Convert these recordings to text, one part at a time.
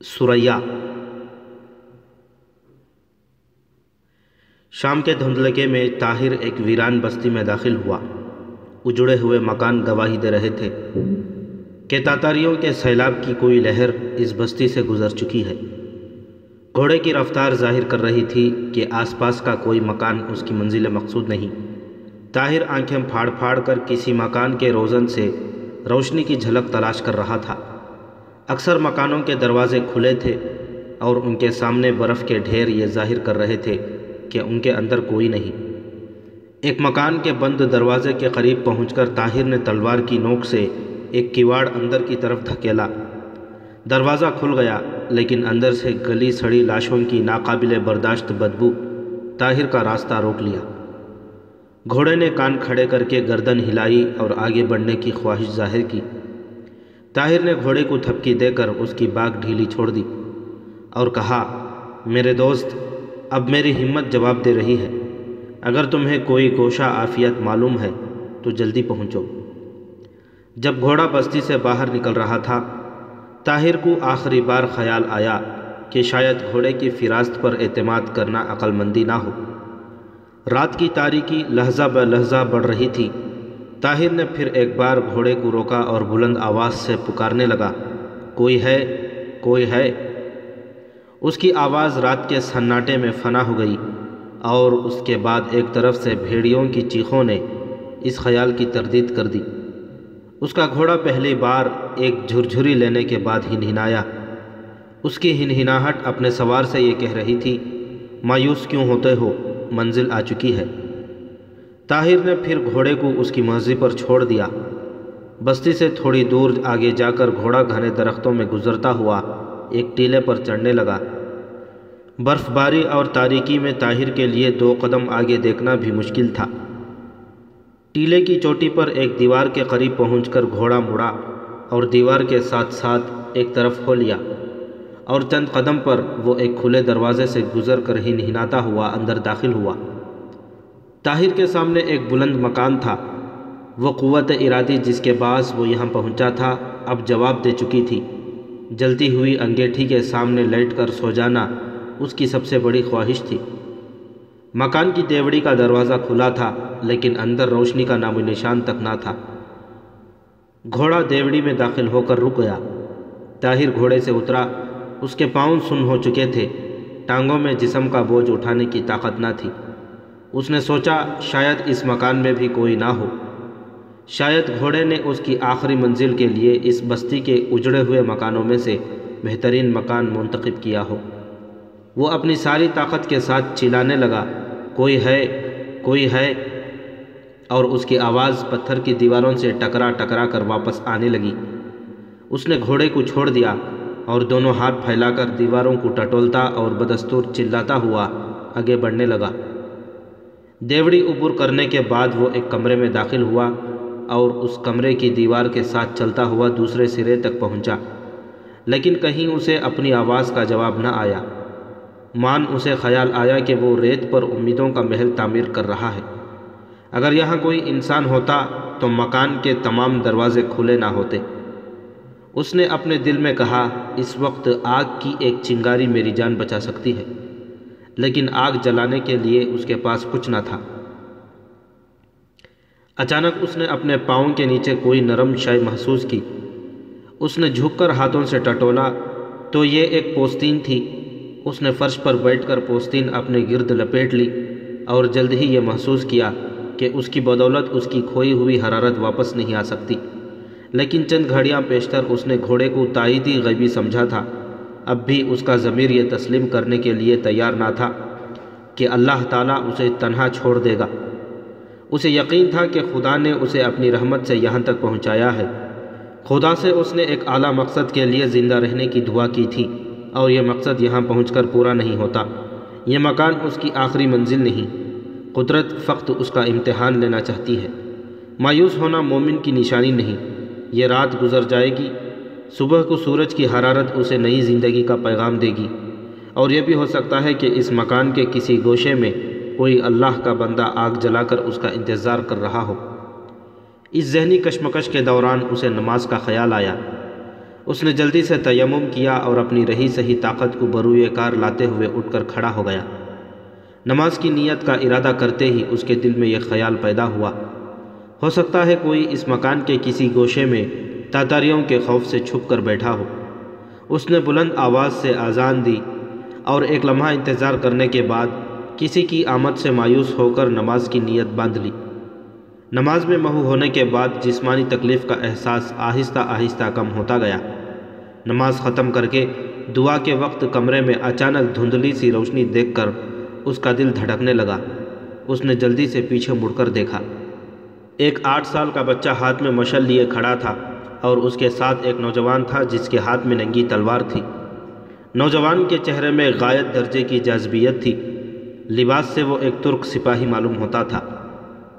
سریا۔ شام کے دھندلکے میں طاہر ایک ویران بستی میں داخل ہوا۔ اجڑے ہوئے مکان گواہی دے رہے تھے کہ تاتاریوں کے سیلاب کی کوئی لہر اس بستی سے گزر چکی ہے۔ گھوڑے کی رفتار ظاہر کر رہی تھی کہ آس پاس کا کوئی مکان اس کی منزل مقصود نہیں۔ طاہر آنکھیں پھاڑ پھاڑ کر کسی مکان کے روزن سے روشنی کی جھلک تلاش کر رہا تھا۔ اکثر مکانوں کے دروازے کھلے تھے اور ان کے سامنے برف کے ڈھیر یہ ظاہر کر رہے تھے کہ ان کے اندر کوئی نہیں۔ ایک مکان کے بند دروازے کے قریب پہنچ کر طاہر نے تلوار کی نوک سے ایک کیواڑ اندر کی طرف دھکیلا۔ دروازہ کھل گیا، لیکن اندر سے گلی سڑی لاشوں کی ناقابل برداشت بدبو طاہر کا راستہ روک لیا۔ گھوڑے نے کان کھڑے کر کے گردن ہلائی اور آگے بڑھنے کی خواہش ظاہر کی۔ طاہر نے گھوڑے کو تھپکی دے کر اس کی باغ ڈھیلی چھوڑ دی اور کہا، میرے دوست، اب میری ہمت جواب دے رہی ہے۔ اگر تمہیں کوئی گوشہ عافیت معلوم ہے، تو جلدی پہنچو جب گھوڑا بستی سے باہر نکل رہا تھا، طاہر کو آخری بار خیال آیا کہ شاید گھوڑے کی فراست پر اعتماد کرنا عقل مندی نہ ہو۔ رات کی تاریکی لہجہ بہ لہجہ بڑھ رہی تھی۔ طاہر نے پھر ایک بار گھوڑے کو روکا اور بلند آواز سے پکارنے لگا، کوئی ہے کوئی ہے؟ اس کی آواز رات کے سناٹے میں فنا ہو گئی اور اس کے بعد ایک طرف سے بھیڑیوں کی چیخوں نے اس خیال کی تردید کر دی۔ اس کا گھوڑا پہلی بار ایک جھرجھری لینے کے بعد ہنہنایا۔ اس کی ہنہناہٹ اپنے سوار سے یہ کہہ رہی تھی، مایوس کیوں ہوتے ہو؟ منزل آ چکی ہے۔ طاہر نے پھر گھوڑے کو اس کی مرضی پر چھوڑ دیا۔ بستی سے تھوڑی دور آگے جا کر گھوڑا گھنے درختوں میں گزرتا ہوا ایک ٹیلے پر چڑھنے لگا۔ برف باری اور تاریکی میں طاہر کے لیے دو قدم آگے دیکھنا بھی مشکل تھا۔ ٹیلے کی چوٹی پر ایک دیوار کے قریب پہنچ کر گھوڑا مڑا اور دیوار کے ساتھ ساتھ ایک طرف ہو لیا اور چند قدم پر وہ ایک کھلے دروازے سے گزر کر ہی نہناتا ہوا اندر داخل ہوا۔ طاہر کے سامنے ایک بلند مکان تھا۔ وہ قوت ارادی جس کے باعث وہ یہاں پہنچا تھا، اب جواب دے چکی تھی۔ جلتی ہوئی انگیٹھی کے سامنے لیٹ کر سو جانا اس کی سب سے بڑی خواہش تھی۔ مکان کی دیوڑی کا دروازہ کھلا تھا، لیکن اندر روشنی کا نام و نشان تک نہ تھا۔ گھوڑا دیوڑی میں داخل ہو کر رک گیا۔ طاہر گھوڑے سے اترا۔ اس کے پاؤں سن ہو چکے تھے۔ ٹانگوں میں جسم کا بوجھ اٹھانے کی طاقت نہ تھی۔ اس نے سوچا شاید اس مکان میں بھی کوئی نہ ہو۔ شاید گھوڑے نے اس کی آخری منزل کے لیے اس بستی کے اجڑے ہوئے مکانوں میں سے بہترین مکان منتخب کیا ہو۔ وہ اپنی ساری طاقت کے ساتھ چلانے لگا۔ کوئی ہے کوئی ہے۔ اور اس کی آواز پتھر کی دیواروں سے ٹکرا ٹکرا کر واپس آنے لگی۔ اس نے گھوڑے کو چھوڑ دیا اور دونوں ہاتھ پھیلا کر دیواروں کو ٹٹولتا اور بدستور چلاتا ہوا آگے بڑھنے لگا۔ دیوڑی عبور کرنے کے بعد وہ ایک کمرے میں داخل ہوا اور اس کمرے کی دیوار کے ساتھ چلتا ہوا دوسرے سرے تک پہنچا۔ لیکن کہیں اسے اپنی آواز کا جواب نہ آیا۔ مان اسے خیال آیا کہ وہ ریت پر امیدوں کا محل تعمیر کر رہا ہے۔ اگر یہاں کوئی انسان ہوتا تو مکان کے تمام دروازے کھلے نہ ہوتے۔ اس نے اپنے دل میں کہا، اس وقت آگ کی ایک چنگاری میری جان بچا سکتی ہے۔ لیکن آگ جلانے کے لیے اس کے پاس کچھ نہ تھا۔ اچانک اس نے اپنے پاؤں کے نیچے کوئی نرم شے محسوس کی۔ اس نے جھک کر ہاتھوں سے ٹٹولا۔ تو یہ ایک پوستین تھی۔ اس نے فرش پر بیٹھ کر پوستین اپنے گرد لپیٹ لی اور جلد ہی یہ محسوس کیا کہ اس کی بدولت اس کی کھوئی ہوئی حرارت واپس نہیں آ سکتی۔ لیکن چند گھڑیاں پیشتر اس نے گھوڑے کو تائیدی غیبی سمجھا تھا۔ اب بھی اس کا ضمیر یہ تسلیم کرنے کے لیے تیار نہ تھا کہ اللہ تعالیٰ اسے تنہا چھوڑ دے گا۔ اسے یقین تھا کہ خدا نے اسے اپنی رحمت سے یہاں تک پہنچایا ہے۔ خدا سے اس نے ایک اعلیٰ مقصد کے لیے زندہ رہنے کی دعا کی تھی اور یہ مقصد یہاں پہنچ کر پورا نہیں ہوتا۔ یہ مکان اس کی آخری منزل نہیں، قدرت فقط اس کا امتحان لینا چاہتی ہے۔ مایوس ہونا مومن کی نشانی نہیں، یہ رات گزر جائے گی صبح کو سورج کی حرارت اسے نئی زندگی کا پیغام دے گی۔ اور یہ بھی ہو سکتا ہے کہ اس مکان کے کسی گوشے میں کوئی اللہ کا بندہ آگ جلا کر اس کا انتظار کر رہا ہو۔ اس ذہنی کشمکش کے دوران اسے نماز کا خیال آیا۔ اس نے جلدی سے تیمم کیا اور اپنی رہی صحیح طاقت کو بروئے کار لاتے ہوئے اٹھ کر کھڑا ہو گیا۔ نماز کی نیت کا ارادہ کرتے ہی اس کے دل میں یہ خیال پیدا ہوا۔ ہو سکتا ہے کوئی اس مکان کے کسی گوشے میں تاتاریوں کے خوف سے چھپ کر بیٹھا ہو۔ اس نے بلند آواز سے آزان دی اور ایک لمحہ انتظار کرنے کے بعد کسی کی آمد سے مایوس ہو کر نماز کی نیت باندھ لی۔ نماز میں مہو ہونے کے بعد جسمانی تکلیف کا احساس آہستہ آہستہ کم ہوتا گیا۔ نماز ختم کر کے دعا کے وقت کمرے میں اچانک دھندلی سی روشنی دیکھ کر اس کا دل دھڑکنے لگا۔ اس نے جلدی سے پیچھے مڑ کر دیکھا۔ ایک آٹھ سال کا بچہ ہاتھ میں مشل لیے کھڑا تھا۔ اور اس کے ساتھ ایک نوجوان تھا جس کے ہاتھ میں ننگی تلوار تھی۔ نوجوان کے چہرے میں غائب درجے کی جاذبیت تھی۔ لباس سے وہ ایک ترک سپاہی معلوم ہوتا تھا۔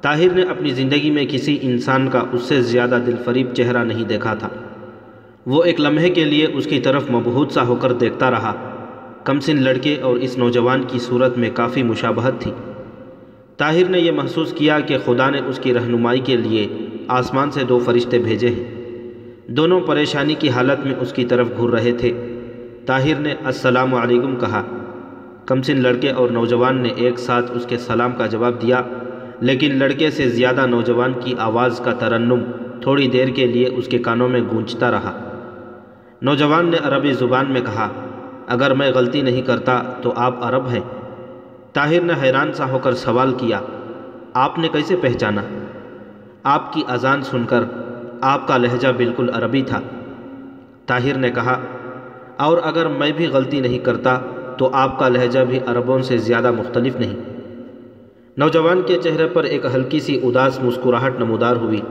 طاہر نے اپنی زندگی میں کسی انسان کا اس سے زیادہ دل فریب چہرہ نہیں دیکھا تھا۔ وہ ایک لمحے کے لیے اس کی طرف مبہوت سا ہو کر دیکھتا رہا۔ کمسن لڑکے اور اس نوجوان کی صورت میں کافی مشابہت تھی۔ طاہر نے یہ محسوس کیا کہ خدا نے اس کی رہنمائی کے لیے آسمان سے دو فرشتے بھیجے ہیں۔ دونوں پریشانی کی حالت میں اس کی طرف گھر رہے تھے۔ طاہر نے السلام علیکم کہا۔ کمسن لڑکے اور نوجوان نے ایک ساتھ اس کے سلام کا جواب دیا، لیکن لڑکے سے زیادہ نوجوان کی آواز کا ترنم تھوڑی دیر کے لیے اس کے کانوں میں گونجتا رہا۔ نوجوان نے عربی زبان میں کہا، اگر میں غلطی نہیں کرتا تو آپ عرب ہیں۔ طاہر نے حیران سا ہو کر سوال کیا، آپ نے کیسے پہچانا؟ آپ کی اذان سن کر آپ کا لہجہ بالکل عربی تھا۔ طاہر نے کہا، اور اگر میں بھی غلطی نہیں کرتا، تو آپ کا لہجہ بھی عربوں سے زیادہ مختلف نہیں۔ نوجوان کے چہرے پر ایک ہلکی سی اداس مسکراہٹ نمودار ہوئی،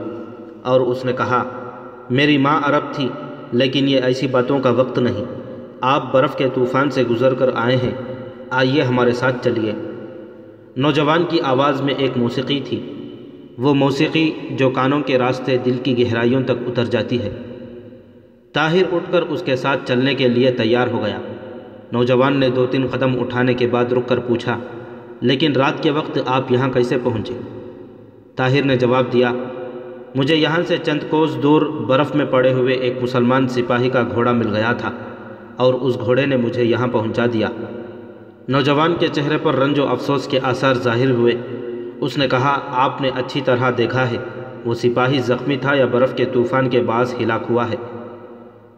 اور اس نے کہا، میری ماں عرب تھی، لیکن یہ ایسی باتوں کا وقت نہیں۔ آپ برف کے طوفان سے گزر کر آئے ہیں، آئیے ہمارے ساتھ چلیے۔ نوجوان کی آواز میں ایک موسیقی تھی۔ وہ موسیقی جو کانوں کے راستے دل کی گہرائیوں تک اتر جاتی ہے۔ طاہر اٹھ کر اس کے ساتھ چلنے کے لیے تیار ہو گیا۔ نوجوان نے دو تین قدم اٹھانے کے بعد رک کر پوچھا، لیکن رات کے وقت آپ یہاں کیسے پہنچے؟ طاہر نے جواب دیا، مجھے یہاں سے چند کوس دور برف میں پڑے ہوئے ایک مسلمان سپاہی کا گھوڑا مل گیا تھا اور اس گھوڑے نے مجھے یہاں پہنچا دیا۔ نوجوان کے چہرے پر رنج و افسوس کے آثار ظاہر ہوئے۔ اس نے کہا، آپ نے اچھی طرح دیکھا ہے، وہ سپاہی زخمی تھا یا برف کے طوفان کے باعث ہلاک ہوا ہے۔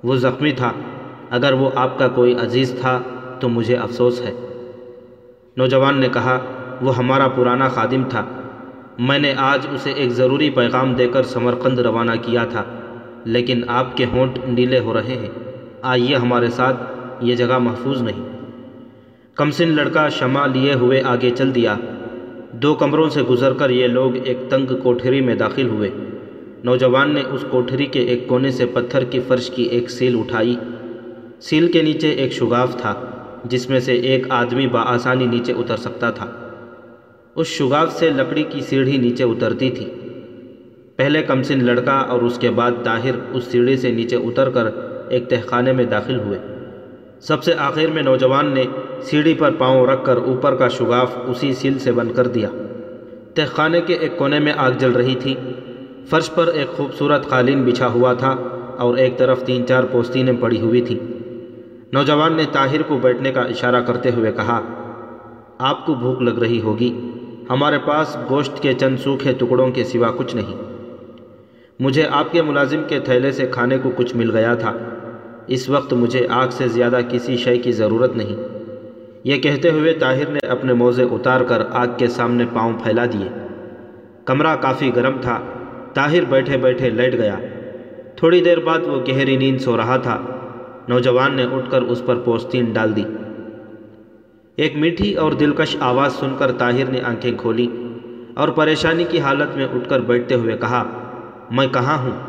وہ زخمی تھا، اگر وہ آپ کا کوئی عزیز تھا تو مجھے افسوس ہے۔ نوجوان نے کہا، وہ ہمارا پرانا خادم تھا۔ میں نے آج اسے ایک ضروری پیغام دے کر سمرقند روانہ کیا تھا، لیکن آپ کے ہونٹ نیلے ہو رہے ہیں۔ آئیے ہمارے ساتھ، یہ جگہ محفوظ نہیں۔ کمسن لڑکا شمع لیے ہوئے آگے چل دیا۔ دو کمروں سے گزر کر یہ لوگ ایک تنگ کوٹھری میں داخل ہوئے۔ نوجوان نے اس کوٹھری کے ایک کونے سے پتھر کی فرش کی ایک سیل اٹھائی۔ سیل کے نیچے ایک شگاف تھا، جس میں سے ایک آدمی بآسانی نیچے اتر سکتا تھا۔ اس شگاف سے لکڑی کی سیڑھی نیچے اترتی تھی۔ پہلے کمسن لڑکا اور اس کے بعد طاہر اس سیڑھی سے نیچے اتر کر ایک تہخانے میں داخل ہوئے۔ سب سے آخر میں نوجوان نے سیڑھی پر پاؤں رکھ کر اوپر کا شگاف اسی سیل سے بند کر دیا۔ تہخانے کے ایک کونے میں آگ جل رہی تھی۔ فرش پر ایک خوبصورت قالین بچھا ہوا تھا اور ایک طرف تین چار پوستینیں پڑی ہوئی تھیں۔ نوجوان نے طاہر کو بیٹھنے کا اشارہ کرتے ہوئے کہا، آپ کو بھوک لگ رہی ہوگی۔ ہمارے پاس گوشت کے چند سوکھے ٹکڑوں کے سوا کچھ نہیں۔ مجھے آپ کے ملازم کے تھیلے سے کھانے کو کچھ مل گیا تھا۔ اس وقت مجھے آگ سے زیادہ کسی شے کی ضرورت نہیں۔ یہ کہتے ہوئے طاہر نے اپنے موزے اتار کر آگ کے سامنے پاؤں پھیلا دیے۔ کمرہ کافی گرم تھا۔ طاہر بیٹھے بیٹھے لیٹ گیا۔ تھوڑی دیر بعد وہ گہری نیند سو رہا تھا۔ نوجوان نے اٹھ کر اس پر پوستین ڈال دی۔ ایک میٹھی اور دلکش آواز سن کر طاہر نے آنکھیں کھولی اور پریشانی کی حالت میں اٹھ کر بیٹھتے ہوئے کہا، میں کہاں ہوں؟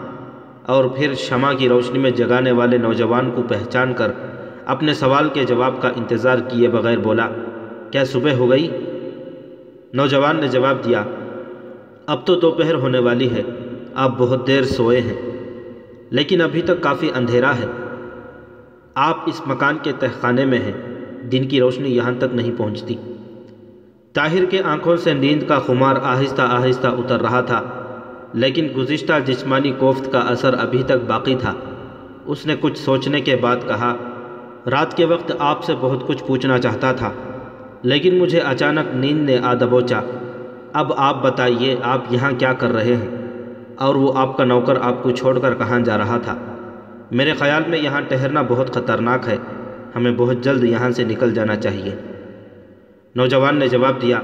اور پھر شمع کی روشنی میں جگانے والے نوجوان کو پہچان کر اپنے سوال کے جواب کا انتظار کیے بغیر بولا، کیا صبح ہو گئی؟ نوجوان نے جواب دیا، اب تو دوپہر ہونے والی ہے، آپ بہت دیر سوئے ہیں، لیکن ابھی تک کافی اندھیرا ہے۔ آپ اس مکان کے تہخانے میں ہیں، دن کی روشنی یہاں تک نہیں پہنچتی۔ طاہر کے آنکھوں سے نیند کا خمار آہستہ آہستہ اتر رہا تھا۔ لیکن گزشتہ جسمانی کوفت کا اثر ابھی تک باقی تھا۔ اس نے کچھ سوچنے کے بعد کہا، رات کے وقت آپ سے بہت کچھ پوچھنا چاہتا تھا، لیکن مجھے اچانک نیند نے آ دبوچا۔ اب آپ بتائیے، آپ یہاں کیا کر رہے ہیں؟ اور وہ آپ کا نوکر آپ کو چھوڑ کر کہاں جا رہا تھا؟ میرے خیال میں یہاں ٹہرنا بہت خطرناک ہے۔ ہمیں بہت جلد یہاں سے نکل جانا چاہیے۔ نوجوان نے جواب دیا،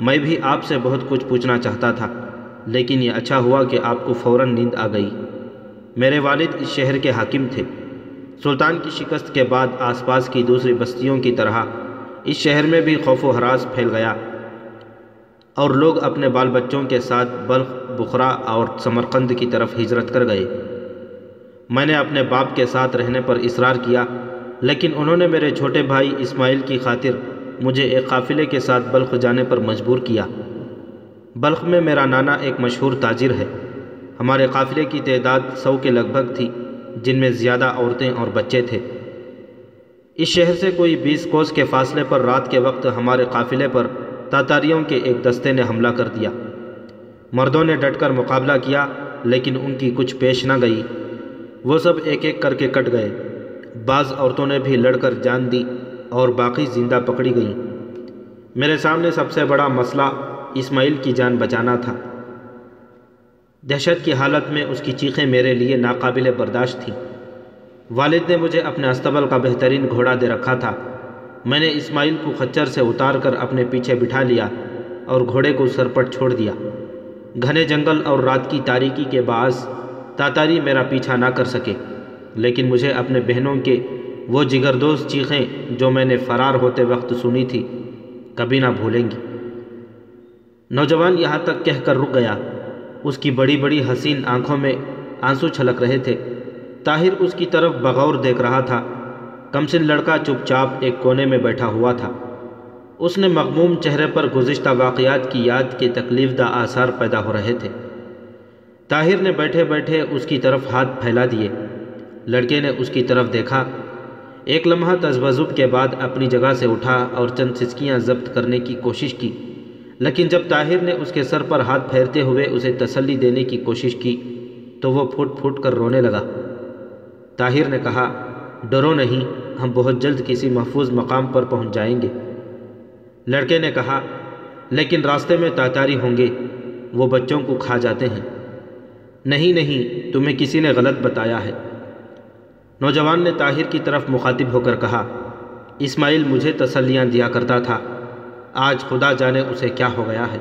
میں بھی آپ سے بہت کچھ پوچھنا چاہتا تھا۔ لیکن یہ اچھا ہوا کہ آپ کو فوراً نیند آ گئی۔ میرے والد اس شہر کے حاکم تھے۔ سلطان کی شکست کے بعد آس پاس کی دوسری بستیوں کی طرح اس شہر میں بھی خوف و حراس پھیل گیا۔ اور لوگ اپنے بال بچوں کے ساتھ بلخ، بخرا اور سمرقند کی طرف ہجرت کر گئے۔ میں نے اپنے باپ کے ساتھ رہنے پر اصرار کیا، لیکن انہوں نے میرے چھوٹے بھائی اسماعیل کی خاطر مجھے ایک قافلے کے ساتھ بلخ جانے پر مجبور کیا۔ بلخ میں میرا نانا ایک مشہور تاجر ہے۔ ہمارے قافلے کی تعداد سو کے لگ بھگ تھی، جن میں زیادہ عورتیں اور بچے تھے۔ اس شہر سے کوئی بیس کوس کے فاصلے پر رات کے وقت ہمارے قافلے پر تاتاریوں کے ایک دستے نے حملہ کر دیا۔ مردوں نے ڈٹ کر مقابلہ کیا، لیکن ان کی کچھ پیش نہ گئی۔ وہ سب ایک ایک کر کے کٹ گئے۔ بعض عورتوں نے بھی لڑ کر جان دی اور باقی زندہ پکڑی گئیں۔ میرے سامنے سب سے بڑا مسئلہ اسماعیل کی جان بچانا تھا۔ دہشت کی حالت میں اس کی چیخیں میرے لیے ناقابل برداشت تھیں۔ والد نے مجھے اپنے استبل کا بہترین گھوڑا دے رکھا تھا۔ میں نے اسماعیل کو خچر سے اتار کر اپنے پیچھے بٹھا لیا اور گھوڑے کو سرپٹ چھوڑ دیا۔ گھنے جنگل اور رات کی تاریکی کے باعث تاتاری میرا پیچھا نہ کر سکے، لیکن مجھے اپنے بہنوں کے وہ جگردوز چیخیں جو میں نے فرار ہوتے وقت سنی تھی، کبھی نہ بھولیں گی۔ نوجوان یہاں تک کہہ کر رک گیا۔ اس کی بڑی بڑی حسین آنکھوں میں آنسو چھلک رہے تھے۔ طاہر اس کی طرف بغور دیکھ رہا تھا۔ کمسن لڑکا چپ چاپ ایک کونے میں بیٹھا ہوا تھا۔ اس نے مغموم چہرے پر گزشتہ واقعات کی یاد کے تکلیف دہ آثار پیدا ہو رہے تھے۔ طاہر نے بیٹھے بیٹھے اس کی طرف ہاتھ پھیلا دیے۔ لڑکے نے اس کی طرف دیکھا۔ ایک لمحہ تذبذب کے بعد اپنی جگہ سے اٹھا اور چند سسکیاں ضبط کرنے کی کوشش کی۔ لیکن جب طاہر نے اس کے سر پر ہاتھ پھیرتے ہوئے اسے تسلی دینے کی کوشش کی، تو وہ پھوٹ پھوٹ کر رونے لگا۔ طاہر نے کہا، ڈرو نہیں، ہم بہت جلد کسی محفوظ مقام پر پہنچ جائیں گے۔ لڑکے نے کہا، لیکن راستے میں تاتاری ہوں گے، وہ بچوں کو کھا جاتے ہیں۔ نہیں نہیں، تمہیں کسی نے غلط بتایا ہے۔ نوجوان نے طاہر کی طرف مخاطب ہو کر کہا، اسماعیل مجھے تسلیاں دیا کرتا تھا۔ آج خدا جانے اسے کیا ہو گیا ہے۔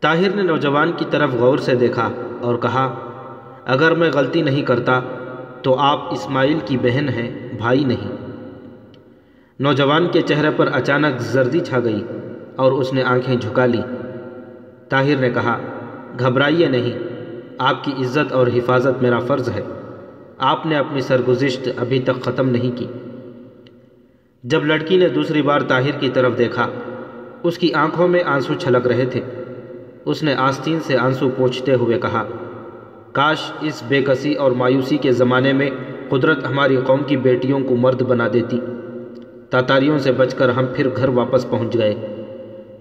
طاہر نے نوجوان کی طرف غور سے دیکھا اور کہا، اگر میں غلطی نہیں کرتا تو آپ اسماعیل کی بہن ہیں، بھائی نہیں۔ نوجوان کے چہرے پر اچانک زردی چھا گئی اور اس نے آنکھیں جھکا لی۔ طاہر نے کہا، گھبرائیے نہیں، آپ کی عزت اور حفاظت میرا فرض ہے۔ آپ نے اپنی سرگزشت ابھی تک ختم نہیں کی۔ جب لڑکی نے دوسری بار طاہر کی طرف دیکھا، اس کی آنکھوں میں آنسو چھلک رہے تھے۔ اس نے آستین سے آنسو پوچھتے ہوئے کہا، کاش اس بے کسی اور مایوسی کے زمانے میں قدرت ہماری قوم کی بیٹیوں کو مرد بنا دیتی۔ تاتاریوں سے بچ کر ہم پھر گھر واپس پہنچ گئے۔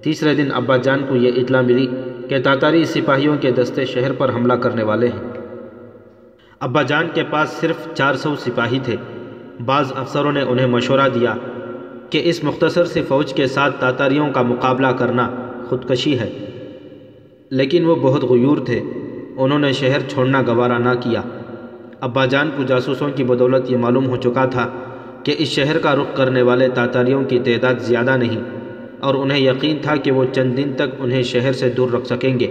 تیسرے دن ابا جان کو یہ اطلاع ملی کہ تاتاری سپاہیوں کے دستے شہر پر حملہ کرنے والے ہیں۔ ابا جان کے پاس صرف چار سو سپاہی تھے۔ بعض افسروں نے انہیں مشورہ دیا کہ اس مختصر سی فوج کے ساتھ تاتاریوں کا مقابلہ کرنا خودکشی ہے۔ لیکن وہ بہت غیور تھے۔ انہوں نے شہر چھوڑنا گوارا نہ کیا۔ ابا جان کو جاسوسوں کی بدولت یہ معلوم ہو چکا تھا کہ اس شہر کا رخ کرنے والے تاتاریوں کی تعداد زیادہ نہیں، اور انہیں یقین تھا کہ وہ چند دن تک انہیں شہر سے دور رکھ سکیں گے۔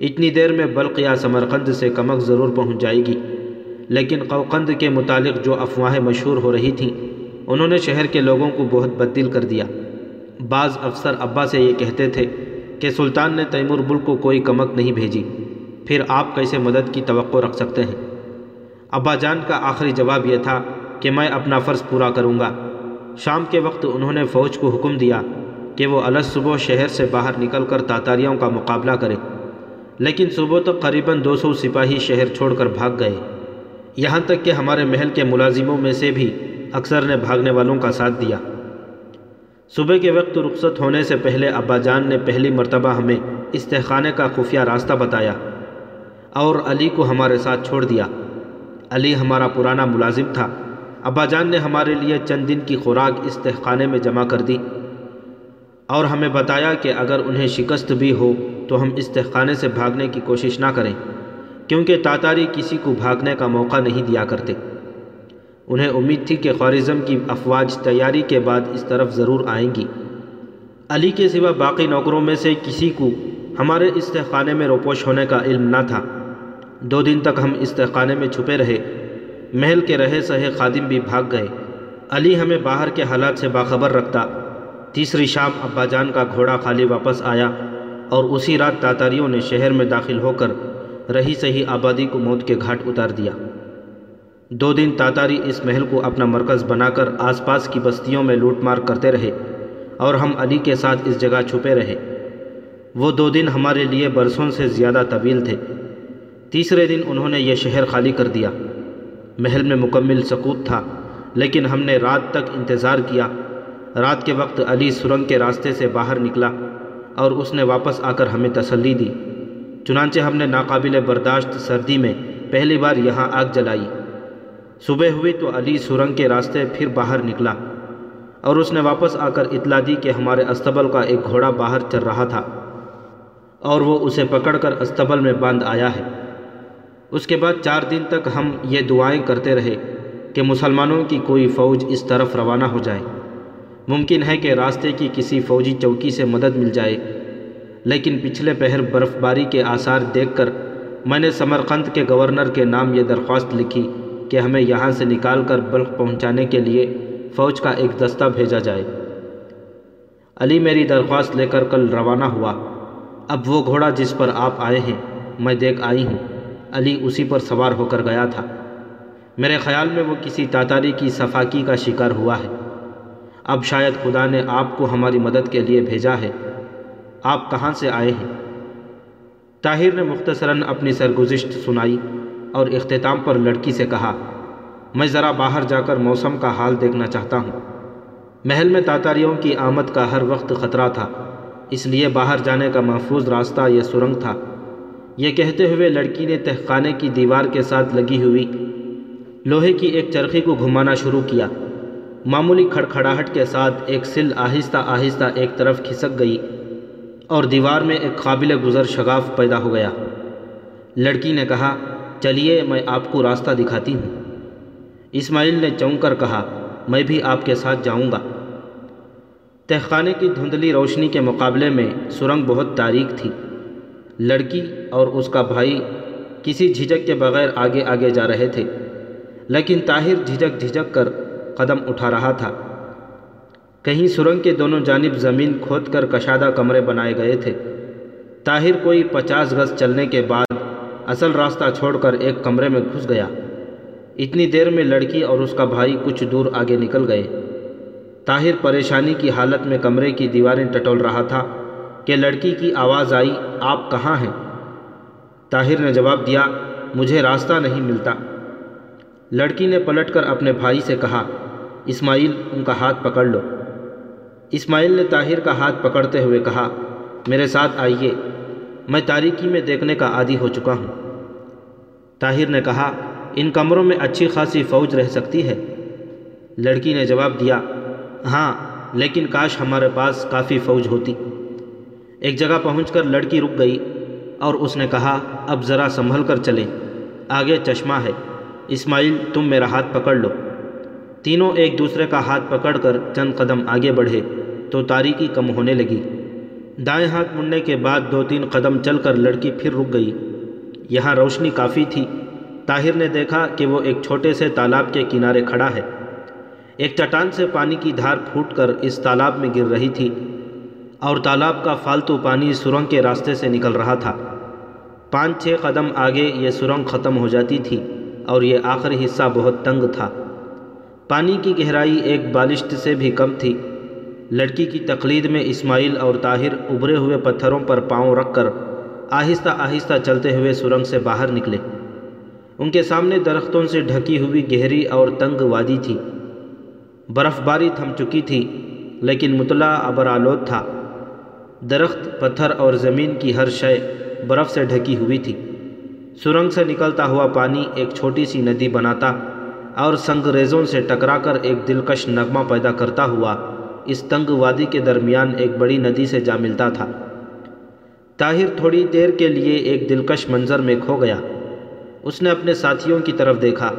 اتنی دیر میں بلق یا سمرقند سے کمک ضرور پہنچ جائے گی۔ لیکن قوقند کے متعلق جو افواہیں مشہور ہو رہی تھیں انہوں نے شہر کے لوگوں کو بہت بدل کر دیا۔ بعض افسر ابا سے یہ کہتے تھے کہ سلطان نے تیمور ملک کو کوئی کمک نہیں بھیجی۔ پھر آپ کیسے مدد کی توقع رکھ سکتے ہیں؟ ابا جان کا آخری جواب یہ تھا کہ میں اپنا فرض پورا کروں گا۔ شام کے وقت انہوں نے فوج کو حکم دیا کہ وہ الس صبح شہر سے باہر نکل کر تاتاریوں کا مقابلہ کرے۔ لیکن صبح تک قریباً دو سو سپاہی شہر چھوڑ کر بھاگ گئے۔ یہاں تک کہ ہمارے محل کے ملازموں میں سے بھی اکثر نے بھاگنے والوں کا ساتھ دیا۔ صبح کے وقت رخصت ہونے سے پہلے ابا جان نے پہلی مرتبہ ہمیں استحخانے کا خفیہ راستہ بتایا اور علی کو ہمارے ساتھ چھوڑ دیا۔ علی ہمارا پرانا ملازم تھا۔ ابا جان نے ہمارے لیے چند دن کی خوراک اس تہخانے میں جمع کر دی اور ہمیں بتایا کہ اگر انہیں شکست بھی ہو تو ہم اس تہخانے سے بھاگنے کی کوشش نہ کریں، کیونکہ تاتاری کسی کو بھاگنے کا موقع نہیں دیا کرتے۔ انہیں امید تھی کہ خوارزم کی افواج تیاری کے بعد اس طرف ضرور آئیں گی۔ علی کے سوا باقی نوکروں میں سے کسی کو ہمارے استحخانے میں روپوش ہونے کا علم نہ تھا۔ دو دن تک ہم استحخانے میں چھپے رہے۔ محل کے رہے سہے خادم بھی بھاگ گئے۔ علی ہمیں باہر کے حالات سے باخبر رکھتا۔ تیسری شام ابا جان کا گھوڑا خالی واپس آیا اور اسی رات تاتاریوں نے شہر میں داخل ہو کر رہی سہی آبادی کو موت کے گھاٹ اتار دیا۔ دو دن تاتاری اس محل کو اپنا مرکز بنا کر آس پاس کی بستیوں میں لوٹ مار کرتے رہے اور ہم علی کے ساتھ اس جگہ چھپے رہے۔ وہ دو دن ہمارے لیے برسوں سے زیادہ طویل تھے۔ تیسرے دن انہوں نے یہ شہر خالی کر دیا۔ محل میں مکمل سکوت تھا، لیکن ہم نے رات تک انتظار کیا۔ رات کے وقت علی سرنگ کے راستے سے باہر نکلا اور اس نے واپس آ کر ہمیں تسلی دی۔ چنانچہ ہم نے ناقابل برداشت سردی میں پہلی بار یہاں آگ جلائی۔ صبح ہوئی تو علی سرنگ کے راستے پھر باہر نکلا اور اس نے واپس آ کر اطلاع دی کہ ہمارے استبل کا ایک گھوڑا باہر چل رہا تھا اور وہ اسے پکڑ کر استبل میں باندھ آیا ہے۔ اس کے بعد چار دن تک ہم یہ دعائیں کرتے رہے کہ مسلمانوں کی کوئی فوج اس طرف روانہ ہو جائے۔ ممکن ہے کہ راستے کی کسی فوجی چوکی سے مدد مل جائے، لیکن پچھلے پہر برف باری کے آثار دیکھ کر میں نے سمرقند کے گورنر کے نام یہ درخواست لکھی۔ کہ ہمیں یہاں سے نکال کر بلخ پہنچانے کے لیے فوج کا ایک دستہ بھیجا جائے۔ علی میری درخواست لے کر کل روانہ ہوا۔ اب وہ گھوڑا جس پر آپ آئے ہیں، میں دیکھ آئی ہوں۔ علی اسی پر سوار ہو کر گیا تھا۔ میرے خیال میں وہ کسی تاتاری کی صفاقی کا شکار ہوا ہے۔ اب شاید خدا نے آپ کو ہماری مدد کے لیے بھیجا ہے۔ آپ کہاں سے آئے ہیں؟ طاہر نے مختصراً اپنی سرگزشت سنائی۔ اور اختتام پر لڑکی سے کہا، میں ذرا باہر جا کر موسم کا حال دیکھنا چاہتا ہوں۔ محل میں تاتاریوں کی آمد کا ہر وقت خطرہ تھا، اس لیے باہر جانے کا محفوظ راستہ یہ سرنگ تھا۔ یہ کہتے ہوئے لڑکی نے تہخانے کی دیوار کے ساتھ لگی ہوئی لوہے کی ایک چرخی کو گھمانا شروع کیا۔ معمولی کھڑکھڑاہٹ کے ساتھ ایک سل آہستہ آہستہ ایک طرف کھسک گئی اور دیوار میں ایک قابل گزر شگاف پیدا ہو گیا۔ لڑکی نے کہا چلیے میں آپ کو راستہ دکھاتی ہوں۔ اسماعیل نے چونک کر کہا، میں بھی آپ کے ساتھ جاؤں گا۔ تہخانے کی دھندلی روشنی کے مقابلے میں سرنگ بہت تاریک تھی۔ لڑکی اور اس کا بھائی کسی جھجک کے بغیر آگے آگے جا رہے تھے، لیکن طاہر جھجک جھجک کر قدم اٹھا رہا تھا۔ کہیں سرنگ کے دونوں جانب زمین کھود کر کشادہ کمرے بنائے گئے تھے۔ طاہر کوئی پچاس گز چلنے کے بعد اصل راستہ چھوڑ کر ایک کمرے میں گھس گیا۔ اتنی دیر میں لڑکی اور اس کا بھائی کچھ دور آگے نکل گئے۔ طاہر پریشانی کی حالت میں کمرے کی دیواریں ٹٹول رہا تھا کہ لڑکی کی آواز آئی، آپ کہاں ہیں؟ طاہر نے جواب دیا، مجھے راستہ نہیں ملتا۔ لڑکی نے پلٹ کر اپنے بھائی سے کہا، اسماعیل، ان کا ہاتھ پکڑ لو۔ اسماعیل نے طاہر کا ہاتھ پکڑتے ہوئے کہا، میرے ساتھ آئیے، میں تاریکی میں دیکھنے کا عادی ہو چکا ہوں۔ طاہر نے کہا، ان کمروں میں اچھی خاصی فوج رہ سکتی ہے۔ لڑکی نے جواب دیا ہاں لیکن کاش ہمارے پاس کافی فوج ہوتی۔ ایک جگہ پہنچ کر لڑکی رک گئی اور اس نے کہا، اب ذرا سنبھل کر چلیں، آگے چشمہ ہے۔ اسماعیل، تم میرا ہاتھ پکڑ لو۔ تینوں ایک دوسرے کا ہاتھ پکڑ کر چند قدم آگے بڑھے تو تاریکی کم ہونے لگی۔ دائیں ہاتھ مڑنے کے بعد دو تین قدم چل کر لڑکی پھر رک گئی۔ یہاں روشنی کافی تھی۔ طاہر نے دیکھا کہ وہ ایک چھوٹے سے تالاب کے کنارے کھڑا ہے۔ ایک چٹان سے پانی کی دھار پھوٹ کر اس تالاب میں گر رہی تھی اور تالاب کا فالتو پانی سرنگ کے راستے سے نکل رہا تھا۔ پانچ چھ قدم آگے یہ سرنگ ختم ہو جاتی تھی اور یہ آخری حصہ بہت تنگ تھا۔ پانی کی گہرائی ایک بالشت سے بھی کم تھی۔ لڑکی کی تقلید میں اسماعیل اور طاہر ابھرے ہوئے پتھروں پر پاؤں رکھ کر آہستہ آہستہ چلتے ہوئے سرنگ سے باہر نکلے۔ ان کے سامنے درختوں سے ڈھکی ہوئی گہری اور تنگ وادی تھی۔ برف باری تھم چکی تھی، لیکن مطلع ابرآلود تھا۔ درخت، پتھر اور زمین کی ہر شے برف سے ڈھکی ہوئی تھی۔ سرنگ سے نکلتا ہوا پانی ایک چھوٹی سی ندی بناتا اور سنگریزوں سے ٹکرا کر ایک دلکش نغمہ پیدا کرتا ہوا اس تنگ وادی کے درمیان ایک بڑی ندی سے جا ملتا تھا۔ طاہر تھوڑی دیر کے لیے ایک دلکش منظر میں کھو گیا۔ اس نے اپنے ساتھیوں کی طرف دیکھا۔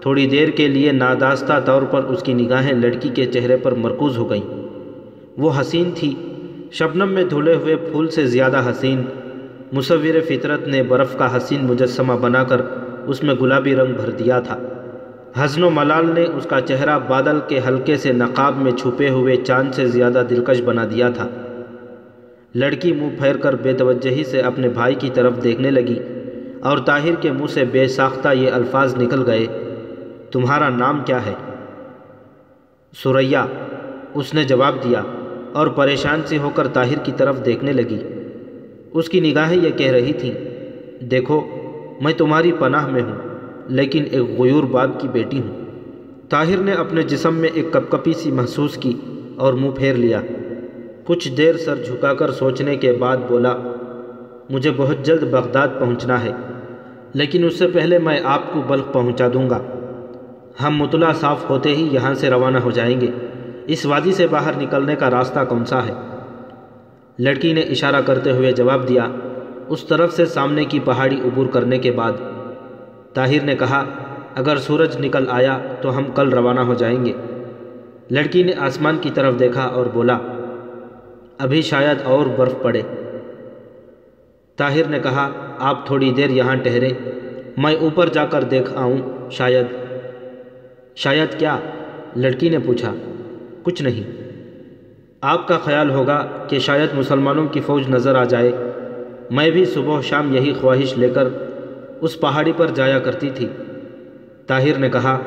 تھوڑی دیر کے لیے ناداستہ طور پر اس کی نگاہیں لڑکی کے چہرے پر مرکوز ہو گئیں۔ وہ حسین تھی۔ شبنم میں دھلے ہوئے پھول سے زیادہ حسین۔ مصور فطرت نے برف کا حسین مجسمہ بنا کر اس میں گلابی رنگ بھر دیا تھا۔ حزن و ملال نے اس کا چہرہ بادل کے ہلکے سے نقاب میں چھپے ہوئے چاند سے زیادہ دلکش بنا دیا تھا۔ لڑکی منہ پھیر کر بے توجہی سے اپنے بھائی کی طرف دیکھنے لگی اور طاہر کے منہ سے بے ساختہ یہ الفاظ نکل گئے، تمہارا نام کیا ہے؟ سریا اس نے جواب دیا اور پریشان سے ہو کر طاہر کی طرف دیکھنے لگی۔ اس کی نگاہیں یہ کہہ رہی تھیں، دیکھو، میں تمہاری پناہ میں ہوں، لیکن ایک غیور باپ کی بیٹی ہوں۔ طاہر نے اپنے جسم میں ایک کپ کپی سی محسوس کی اور منہ پھیر لیا۔ کچھ دیر سر جھکا کر سوچنے کے بعد بولا، مجھے بہت جلد بغداد پہنچنا ہے، لیکن اس سے پہلے میں آپ کو بلخ پہنچا دوں گا۔ ہم مطلع صاف ہوتے ہی یہاں سے روانہ ہو جائیں گے۔ اس وادی سے باہر نکلنے کا راستہ کون سا ہے؟ لڑکی نے اشارہ کرتے ہوئے جواب دیا، اس طرف سے سامنے کی پہاڑی عبور کرنے کے بعد۔ طاہر نے کہا، اگر سورج نکل آیا تو ہم کل روانہ ہو جائیں گے۔ لڑکی نے آسمان کی طرف دیکھا اور بولا ابھی شاید اور برف پڑے۔ طاہر نے کہا، آپ تھوڑی دیر یہاں ٹھہریں میں اوپر جا کر دیکھ آؤں، شاید۔ شاید کیا؟ لڑکی نے پوچھا۔ کچھ نہیں۔ آپ کا خیال ہوگا کہ شاید مسلمانوں کی فوج نظر آ جائے۔ میں بھی صبح و شام یہی خواہش لے کر اس پہاڑی پر جایا کرتی تھی۔ طاہر نے کہا،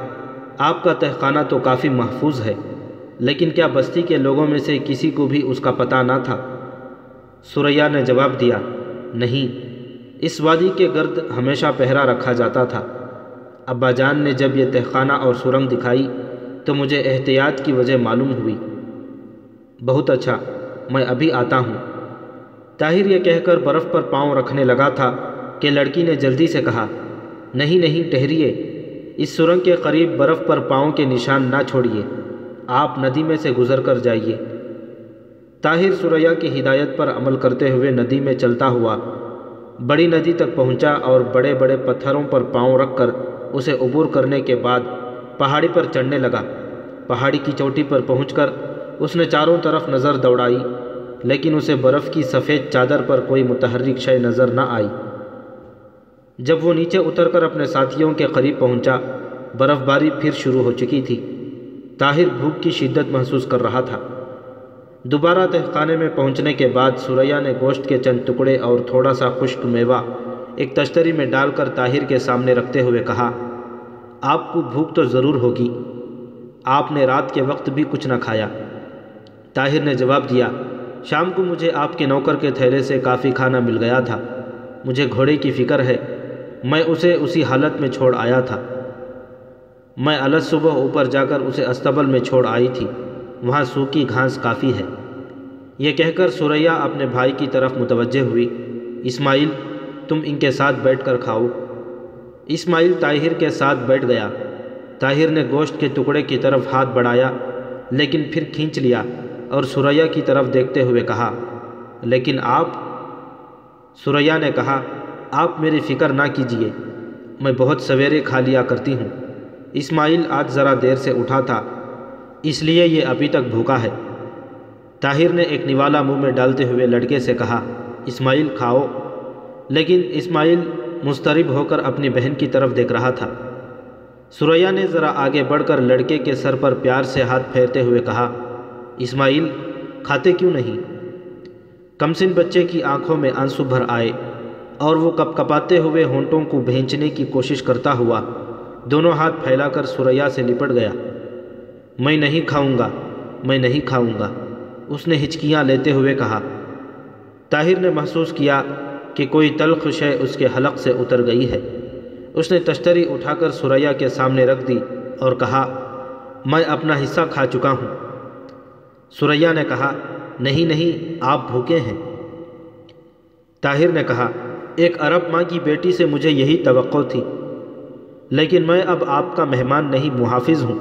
آپ کا تہخانہ تو کافی محفوظ ہے۔ لیکن کیا بستی کے لوگوں میں سے کسی کو بھی اس کا پتہ نہ تھا؟ سریا نے جواب دیا، نہیں، اس وادی کے گرد ہمیشہ پہرا رکھا جاتا تھا۔ ابا جان نے جب یہ تہخانہ اور سرنگ دکھائی تو مجھے احتیاط کی وجہ معلوم ہوئی۔ بہت اچھا میں ابھی آتا ہوں۔ طاہر یہ کہہ کر برف پر پاؤں رکھنے لگا تھا کہ لڑکی نے جلدی سے کہا، نہیں نہیں، ٹھہریے۔ اس سرنگ کے قریب برف پر پاؤں کے نشان نہ چھوڑیے۔ آپ ندی میں سے گزر کر جائیے۔ طاہر سریا کی ہدایت پر عمل کرتے ہوئے ندی میں چلتا ہوا، بڑی ندی تک پہنچا اور بڑے بڑے پتھروں پر پاؤں رکھ کر اسے عبور کرنے کے بعد پہاڑی پر چڑھنے لگا۔ پہاڑی کی چوٹی پر پہنچ کر اس نے چاروں طرف نظر دوڑائی، لیکن اسے برف کی سفید چادر پر کوئی متحرک شے نظر نہ آئی۔ جب وہ نیچے اتر کر اپنے ساتھیوں کے قریب پہنچا برف باری پھر شروع ہو چکی تھی۔ طاہر بھوک کی شدت محسوس کر رہا تھا۔ دوبارہ تہخانے میں پہنچنے کے بعد سوریا نے گوشت کے چند ٹکڑے اور تھوڑا سا خشک میوہ ایک تشتری میں ڈال کر طاہر کے سامنے رکھتے ہوئے کہا، آپ کو بھوک تو ضرور ہوگی، آپ نے رات کے وقت بھی کچھ نہ کھایا۔ طاہر نے جواب دیا، شام کو مجھے آپ کے نوکر کے تھیلے سے کافی کھانا مل گیا تھا، مجھے گھوڑے کی فکر ہے، میں اسے اسی حالت میں چھوڑ آیا تھا۔ میں الگ صبح اوپر جا کر اسے استبل میں چھوڑ آئی تھی۔ وہاں سوکھی گھاس کافی ہے۔ یہ کہہ کر سوریا اپنے بھائی کی طرف متوجہ ہوئی۔ اسماعیل، تم ان کے ساتھ بیٹھ کر کھاؤ۔ اسماعیل طاہر کے ساتھ بیٹھ گیا۔ طاہر نے گوشت کے ٹکڑے کی طرف ہاتھ بڑھایا، لیکن پھر کھینچ لیا اور سوریا کی طرف دیکھتے ہوئے کہا، لیکن آپ؟ سوریا نے کہا، آپ میری فکر نہ کیجیے میں بہت سویرے کھا لیا کرتی ہوں۔ اسماعیل آج ذرا دیر سے اٹھا تھا، اس لیے یہ ابھی تک بھوکا ہے۔ طاہر نے ایک نوالا منہ میں ڈالتے ہوئے لڑکے سے کہا، اسماعیل کھاؤ۔ لیکن اسماعیل مسترب ہو کر اپنی بہن کی طرف دیکھ رہا تھا۔ سریا نے ذرا آگے بڑھ کر لڑکے کے سر پر پیار سے ہاتھ پھیرتے ہوئے کہا، اسماعیل، کھاتے کیوں نہیں؟ کمسن بچے کی آنکھوں میں آنسو بھر آئے اور وہ کپ کپاتے ہوئے ہونٹوں کو بھینچنے کی کوشش کرتا ہوا دونوں ہاتھ پھیلا کر سوریا سے لپٹ گیا۔ میں نہیں کھاؤں گا، میں نہیں کھاؤں گا، اس نے ہچکیاں لیتے ہوئے کہا۔ طاہر نے محسوس کیا کہ کوئی تلخ شے اس کے حلق سے اتر گئی ہے۔ اس نے تشتری اٹھا کر سوریا کے سامنے رکھ دی اور کہا، میں اپنا حصہ کھا چکا ہوں۔ سوریا نے کہا، نہیں نہیں، آپ بھوکے ہیں۔ طاہر نے کہا، ایک عرب ماں کی بیٹی سے مجھے یہی توقع تھی۔ لیکن میں اب آپ کا مہمان نہیں، محافظ ہوں۔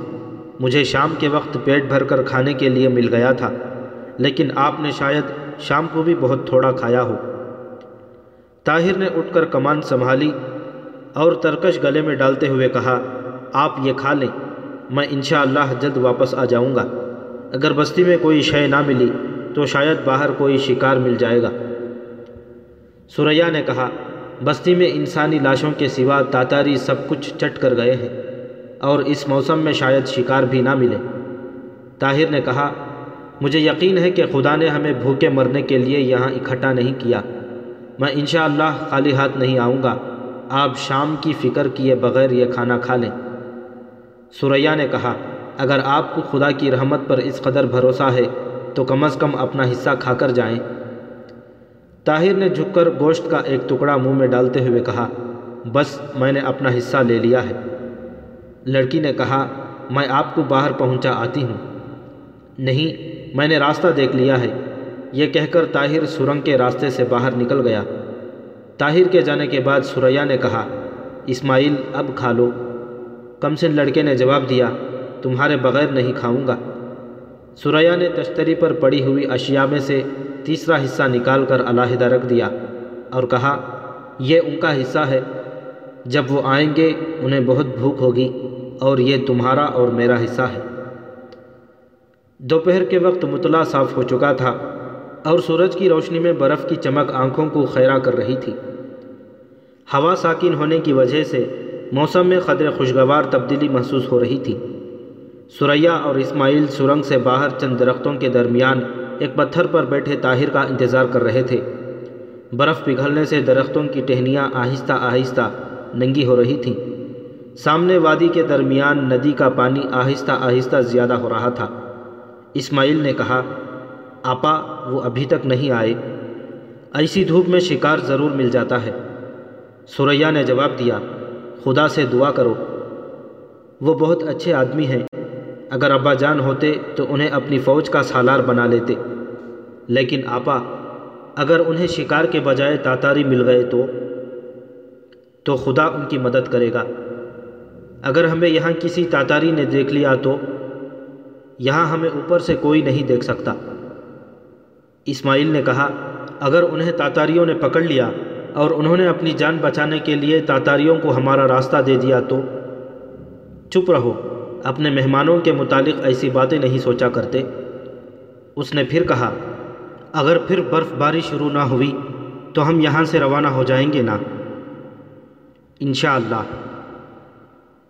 مجھے شام کے وقت پیٹ بھر کر کھانے کے لیے مل گیا تھا، لیکن آپ نے شاید شام کو بھی بہت تھوڑا کھایا ہو۔ طاہر نے اٹھ کر کمان سنبھالی اور ترکش گلے میں ڈالتے ہوئے کہا، آپ یہ کھا لیں، میں انشاءاللہ جلد واپس آ جاؤں گا۔ اگر بستی میں کوئی شے نہ ملی تو شاید باہر کوئی شکار مل جائے گا۔ سریا نے کہا بستی میں انسانی لاشوں کے سوا تاتاری سب کچھ چٹ کر گئے ہیں اور اس موسم میں شاید شکار بھی نہ ملے۔ طاہر نے کہا، مجھے یقین ہے کہ خدا نے ہمیں بھوکے مرنے کے لیے یہاں اکٹھا نہیں کیا۔ میں انشاءاللہ خالی ہاتھ نہیں آؤں گا۔ آپ شام کی فکر کیے بغیر یہ کھانا کھا لیں۔ سریا نے کہا، اگر آپ کو خدا کی رحمت پر اس قدر بھروسہ ہے، تو کم از کم اپنا حصہ کھا کر جائیں۔ طاہر نے جھک کر گوشت کا ایک ٹکڑا منہ میں ڈالتے ہوئے کہا، بس میں نے اپنا حصہ لے لیا ہے۔ لڑکی نے کہا، میں آپ کو باہر پہنچا آتی ہوں۔ نہیں، میں نے راستہ دیکھ لیا ہے۔ یہ کہہ کر طاہر سرنگ کے راستے سے باہر نکل گیا۔ طاہر کے جانے کے بعد سریا نے کہا، اسماعیل، اب کھا لو۔ کم سے لڑکے نے جواب دیا، تمہارے بغیر نہیں کھاؤں گا۔ سریا نے تشتری پر پڑی ہوئی اشیاء میں سے تیسرا حصہ نکال کر علیحدہ رکھ دیا اور کہا، یہ ان کا حصہ ہے، جب وہ آئیں گے، انہیں بہت بھوک ہوگی اور یہ تمہارا اور میرا حصہ ہے۔ دوپہر کے وقت مطلع صاف ہو چکا تھا اور سورج کی روشنی میں برف کی چمک آنکھوں کو خیرہ کر رہی تھی۔ ہوا ساکن ہونے کی وجہ سے موسم میں قدر خوشگوار تبدیلی محسوس ہو رہی تھی۔ سریا اور اسماعیل سرنگ سے باہر چند درختوں کے درمیان ایک پتھر پر بیٹھے طاہر کا انتظار کر رہے تھے۔ برف پگھلنے سے درختوں کی ٹہنیاں آہستہ آہستہ ننگی ہو رہی تھیں۔ سامنے وادی کے درمیان ندی کا پانی آہستہ آہستہ زیادہ ہو رہا تھا۔ اسماعیل نے کہا، آپا، وہ ابھی تک نہیں آئے۔ ایسی دھوپ میں شکار ضرور مل جاتا ہے۔ سریا نے جواب دیا، خدا سے دعا کرو۔ وہ بہت اچھے آدمی ہیں۔ اگر ابا جان ہوتے تو انہیں اپنی فوج کا سالار بنا لیتے۔ لیکن آپا، اگر انہیں شکار کے بجائے تاتاری مل گئے تو؟ تو خدا ان کی مدد کرے گا۔ اگر ہمیں یہاں کسی تاتاری نے دیکھ لیا تو؟ یہاں ہمیں اوپر سے کوئی نہیں دیکھ سکتا۔ اسماعیل نے کہا، اگر انہیں تاتاریوں نے پکڑ لیا اور انہوں نے اپنی جان بچانے کے لیے تاتاریوں کو ہمارا راستہ دے دیا تو؟ چپ رہو۔ اپنے مہمانوں کے متعلق ایسی باتیں نہیں سوچا کرتے۔ اس نے پھر کہا، اگر پھر برف باری شروع نہ ہوئی تو ہم یہاں سے روانہ ہو جائیں گے نا؟ انشاءاللہ۔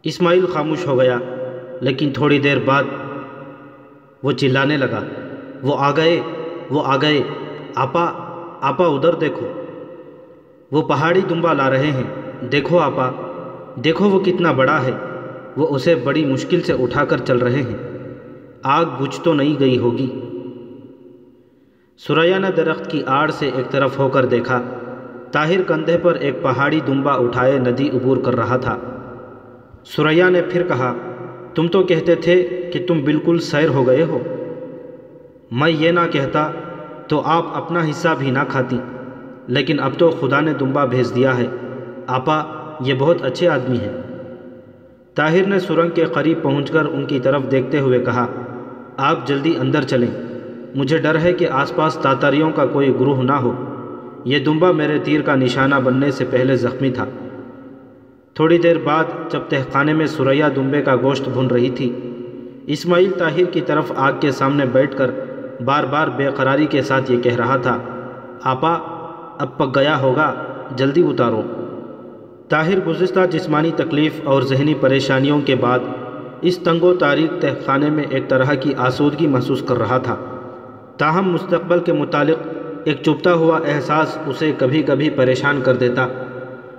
اسماعیل خاموش ہو گیا، لیکن تھوڑی دیر بعد وہ چلانے لگا۔ وہ آ گئے، وہ آ گئے۔ آپا آپا ادھر دیکھو۔ وہ پہاڑی دمبا لا رہے ہیں۔ دیکھو آپا، دیکھو وہ کتنا بڑا ہے۔ وہ اسے بڑی مشکل سے اٹھا کر چل رہے ہیں۔ آگ بجھ تو نہیں گئی ہوگی۔ سریا نے درخت کی آڑ سے ایک طرف ہو کر دیکھا۔ طاہر کندھے پر ایک پہاڑی دمبا اٹھائے ندی عبور کر رہا تھا۔ سریا نے پھر کہا، تم تو کہتے تھے کہ تم بالکل سیر ہو گئے ہو۔ میں یہ نہ کہتا تو آپ اپنا حصہ بھی نہ کھاتی، لیکن اب تو خدا نے دمبا بھیج دیا ہے۔ آپا، یہ بہت اچھے آدمی ہیں۔ طاہر نے سرنگ کے قریب پہنچ کر ان کی طرف دیکھتے ہوئے کہا، آپ جلدی اندر چلیں۔ مجھے ڈر ہے کہ آس پاس تاتاریوں کا کوئی گروہ نہ ہو۔ یہ دمبا میرے تیر کا نشانہ بننے سے پہلے زخمی تھا۔ تھوڑی دیر بعد جب تہخانے میں سریا دمبے کا گوشت بھن رہی تھی، اسماعیل طاہر کی طرف آگ کے سامنے بیٹھ کر بار بار بے قراری کے ساتھ یہ کہہ رہا تھا، آپا، اب پک گیا ہوگا، جلدی اتارو۔ طاہر گزشتہ جسمانی تکلیف اور ذہنی پریشانیوں کے بعد اس تنگ و تاریخ تہ خانے میں ایک طرح کی آسودگی محسوس کر رہا تھا۔ تاہم مستقبل کے متعلق ایک چپتا ہوا احساس اسے کبھی کبھی پریشان کر دیتا۔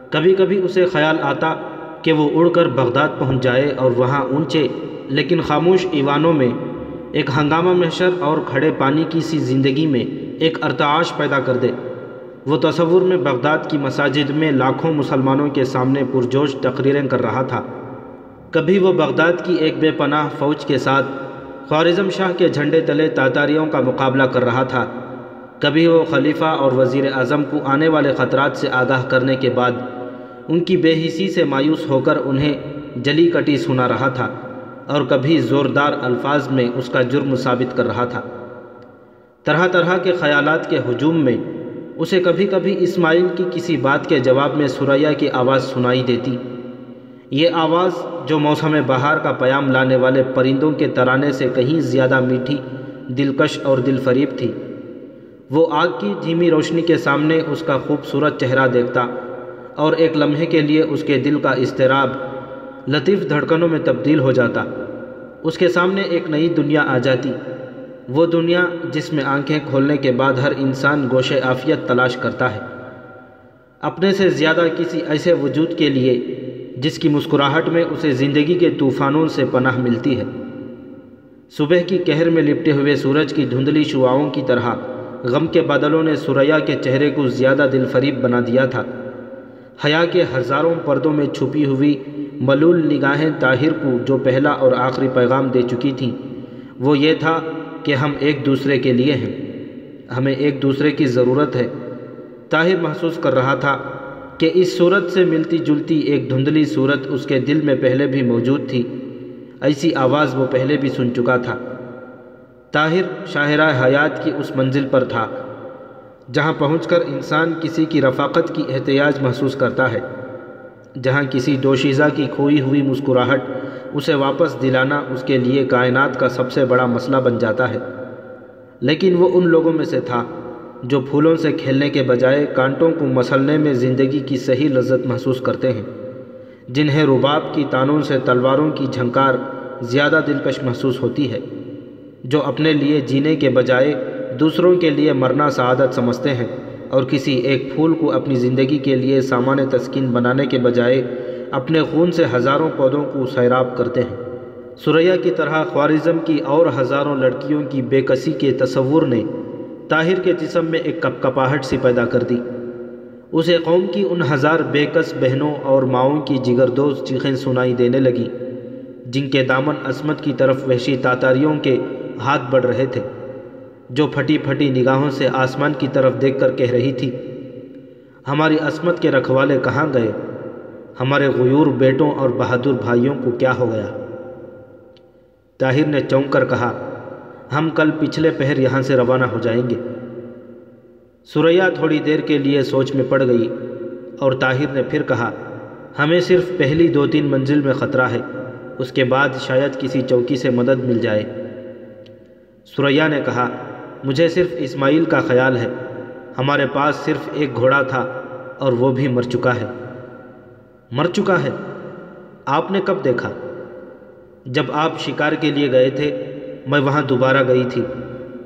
کبھی کبھی اسے خیال آتا کہ وہ اڑ کر بغداد پہنچ جائے اور وہاں اونچے لیکن خاموش ایوانوں میں ایک ہنگامہ محشر اور کھڑے پانی کی سی زندگی میں ایک ارتعاش پیدا کر دے۔ وہ تصور میں بغداد کی مساجد میں لاکھوں مسلمانوں کے سامنے پرجوش تقریریں کر رہا تھا۔ کبھی وہ بغداد کی ایک بے پناہ فوج کے ساتھ خوارزم شاہ کے جھنڈے تلے تاتاریوں کا مقابلہ کر رہا تھا۔ کبھی وہ خلیفہ اور وزیر اعظم کو آنے والے خطرات سے آگاہ کرنے کے بعد ان کی بے حسی سے مایوس ہو کر انہیں جلی کٹی سنا رہا تھا اور کبھی زوردار الفاظ میں اس کا جرم ثابت کر رہا تھا۔ طرح طرح کے خیالات کے ہجوم میں اسے کبھی کبھی اسماعیل کی کسی بات کے جواب میں سریا کی آواز سنائی دیتی۔ یہ آواز جو موسم بہار کا پیام لانے والے پرندوں کے ترانے سے کہیں زیادہ میٹھی، دلکش اور دل فریب تھی۔ وہ آگ کی دھیمی روشنی کے سامنے اس کا خوبصورت چہرہ دیکھتا اور ایک لمحے کے لیے اس کے دل کا اضطراب لطیف دھڑکنوں میں تبدیل ہو جاتا۔ اس کے سامنے ایک نئی دنیا آ جاتی۔ وہ دنیا جس میں آنکھیں کھولنے کے بعد ہر انسان گوش عافیت تلاش کرتا ہے۔ اپنے سے زیادہ کسی ایسے وجود کے لیے جس کی مسکراہٹ میں اسے زندگی کے طوفانوں سے پناہ ملتی ہے۔ صبح کی کہر میں لپٹے ہوئے سورج کی دھندلی شعاؤں کی طرح غم کے بادلوں نے سریا کے چہرے کو زیادہ دل فریب بنا دیا تھا۔ حیا کے ہزاروں پردوں میں چھپی ہوئی ملول نگاہیں طاہر کو جو پہلا اور آخری پیغام دے چکی تھیں۔ وہ یہ تھا کہ ہم ایک دوسرے کے لیے ہیں۔ ہمیں ایک دوسرے کی ضرورت ہے۔ طاہر محسوس کر رہا تھا کہ اس صورت سے ملتی جلتی ایک دھندلی صورت اس کے دل میں پہلے بھی موجود تھی۔ ایسی آواز وہ پہلے بھی سن چکا تھا۔ طاہر شاہراہ حیات کی اس منزل پر تھا، جہاں پہنچ کر انسان کسی کی رفاقت کی احتیاج محسوس کرتا ہے، جہاں کسی دوشیزہ کی کھوئی ہوئی مسکراہٹ اسے واپس دلانا اس کے لیے کائنات کا سب سے بڑا مسئلہ بن جاتا ہے۔ لیکن وہ ان لوگوں میں سے تھا جو پھولوں سے کھیلنے کے بجائے کانٹوں کو مسلنے میں زندگی کی صحیح لذت محسوس کرتے ہیں، جنہیں رباب کی تانوں سے تلواروں کی جھنکار زیادہ دلکش محسوس ہوتی ہے، جو اپنے لیے جینے کے بجائے دوسروں کے لیے مرنا سعادت سمجھتے ہیں اور کسی ایک پھول کو اپنی زندگی کے لیے سامان تسکین بنانے کے بجائے اپنے خون سے ہزاروں پودوں کو سیراب کرتے ہیں۔ سریا کی طرح خوارزم کی اور ہزاروں لڑکیوں کی بے کسی کے تصور نے طاہر کے جسم میں ایک کپ کپاہٹ سی پیدا کر دی۔ اسے قوم کی ان ہزار بے کس بہنوں اور ماؤں کی جگردوز چیخیں سنائی دینے لگی، جن کے دامن عصمت کی طرف وحشی تاتاریوں کے ہاتھ بڑھ رہے تھے، جو پھٹی پھٹی نگاہوں سے آسمان کی طرف دیکھ کر کہہ رہی تھی، ہماری عصمت کے رکھوالے کہاں گئے؟ ہمارے غیور بیٹوں اور بہادر بھائیوں کو کیا ہو گیا؟ طاہر نے چونک کر کہا، ہم کل پچھلے پہر یہاں سے روانہ ہو جائیں گے۔ سریا تھوڑی دیر کے لیے سوچ میں پڑ گئی اور طاہر نے پھر کہا، ہمیں صرف پہلی دو تین منزل میں خطرہ ہے، اس کے بعد شاید کسی چوکی سے مدد مل جائے۔ سریا نے کہا، مجھے صرف اسماعیل کا خیال ہے، ہمارے پاس صرف ایک گھوڑا تھا اور وہ بھی مر چکا ہے۔ مر چکا ہے۔ آپ نے کب دیکھا؟ جب آپ شکار کے لیے گئے تھے، میں وہاں دوبارہ گئی تھی۔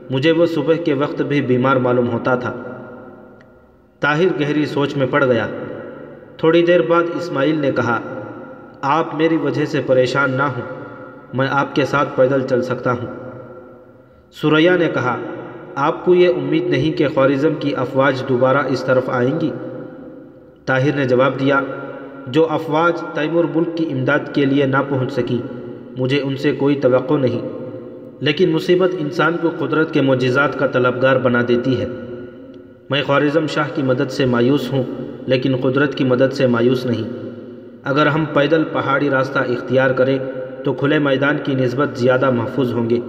مجھے وہ صبح کے وقت بھی بیمار معلوم ہوتا تھا۔ طاہر گہری سوچ میں پڑ گیا۔ تھوڑی دیر بعد اسماعیل نے کہا، آپ میری وجہ سے پریشان نہ ہوں، میں آپ کے ساتھ پیدل چل سکتا ہوں۔ سریا نے کہا، آپ کو یہ امید نہیں کہ خوارزم کی افواج دوبارہ اس طرف آئیں گی؟ طاہر نے جواب دیا جو افواج تیمور ملک کی امداد کے لیے نہ پہنچ سکیں مجھے ان سے کوئی توقع نہیں۔ لیکن مصیبت انسان کو قدرت کے معجزات کا طلبگار بنا دیتی ہے۔ میں خوارزم شاہ کی مدد سے مایوس ہوں، لیکن قدرت کی مدد سے مایوس نہیں۔ اگر ہم پیدل پہاڑی راستہ اختیار کریں، تو کھلے میدان کی نسبت زیادہ محفوظ ہوں گے۔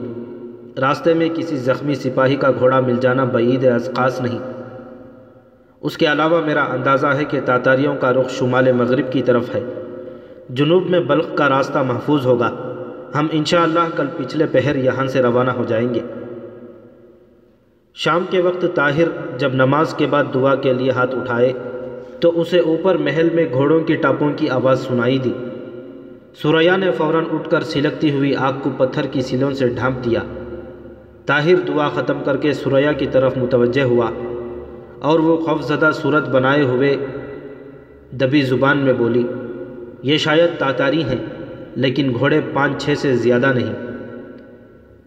راستے میں کسی زخمی سپاہی کا گھوڑا مل جانا بعید ازخاص نہیں۔ اس کے علاوہ میرا اندازہ ہے کہ تاتاریوں کا رخ شمال مغرب کی طرف ہے۔ جنوب میں بلخ کا راستہ محفوظ ہوگا۔ ہم انشاءاللہ کل پچھلے پہر یہاں سے روانہ ہو جائیں گے۔ شام کے وقت طاہر جب نماز کے بعد دعا کے لیے ہاتھ اٹھائے، تو اسے اوپر محل میں گھوڑوں کی ٹاپوں کی آواز سنائی دی۔ سوریا نے فوراً اٹھ کر سلکتی ہوئی آگ کو پتھر کی سلوں سے ڈھانپ دیا۔ طاہر دعا ختم کر کے سریا کی طرف متوجہ ہوا۔ اور وہ خوفزدہ صورت بنائے ہوئے دبی زبان میں بولی، یہ شاید تاتاری ہیں، لیکن گھوڑے پانچ چھ سے زیادہ نہیں۔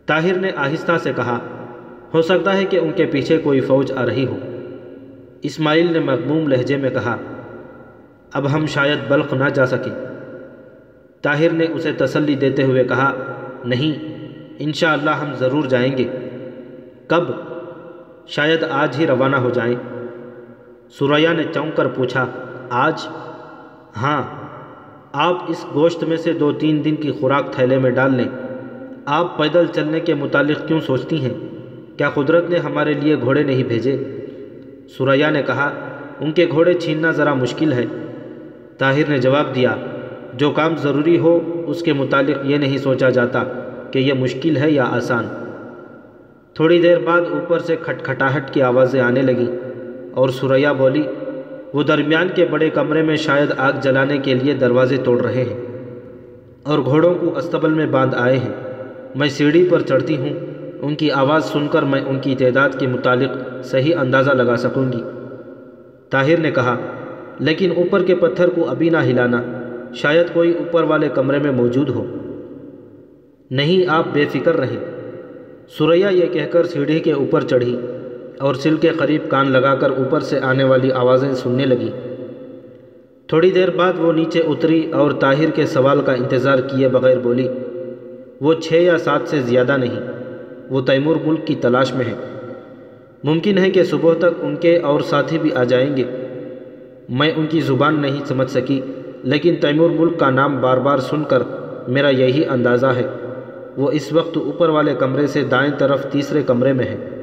طاہر نے آہستہ سے کہا، ہو سکتا ہے کہ ان کے پیچھے کوئی فوج آ رہی ہو۔ اسماعیل نے مغموم لہجے میں کہا، اب ہم شاید بلخ نہ جا سکیں۔ طاہر نے اسے تسلی دیتے ہوئے کہا، نہیں، انشاءاللہ ہم ضرور جائیں گے۔ کب؟ شاید آج ہی روانہ ہو جائیں۔ سوریا نے چونک کر پوچھا، آج؟ ہاں آپ اس گوشت میں سے دو تین دن کی خوراک تھیلے میں ڈال لیں۔ آپ پیدل چلنے کے متعلق کیوں سوچتی ہیں؟ کیا قدرت نے ہمارے لیے گھوڑے نہیں بھیجے؟ سوریا نے کہا، ان کے گھوڑے چھیننا ذرا مشکل ہے۔ طاہر نے جواب دیا، جو کام ضروری ہو اس کے متعلق یہ نہیں سوچا جاتا کہ یہ مشکل ہے یا آسان۔ تھوڑی دیر بعد اوپر سے کھٹکھٹاہٹ کی آوازیں آنے لگیں اور سوریا بولی، وہ درمیان کے بڑے کمرے میں شاید آگ جلانے کے لیے دروازے توڑ رہے ہیں اور گھوڑوں کو استبل میں باندھ آئے ہیں۔ میں سیڑھی پر چڑھتی ہوں، ان کی آواز سن کر میں ان کی تعداد کے متعلق صحیح اندازہ لگا سکوں گی۔ طاہر نے کہا، لیکن اوپر کے پتھر کو ابھی نہ ہلانا، شاید کوئی اوپر والے کمرے میں موجود ہو۔ نہیں، آپ بے فکر رہیں۔ سوریا یہ کہہ کر سیڑھی کے اوپر چڑھی اور سل کے قریب کان لگا کر اوپر سے آنے والی آوازیں سننے لگی۔ تھوڑی دیر بعد وہ نیچے اتری اور طاہر کے سوال کا انتظار کیے بغیر بولی، وہ چھ یا سات سے زیادہ نہیں، وہ تیمور ملک کی تلاش میں ہے ممکن ہے کہ صبح تک ان کے اور ساتھی بھی آ جائیں گے۔ میں ان کی زبان نہیں سمجھ سکی، لیکن تیمور ملک کا نام بار بار سن کر میرا یہی اندازہ ہے۔ وہ اس وقت اوپر والے کمرے سے دائیں طرف تیسرے کمرے میں ہے۔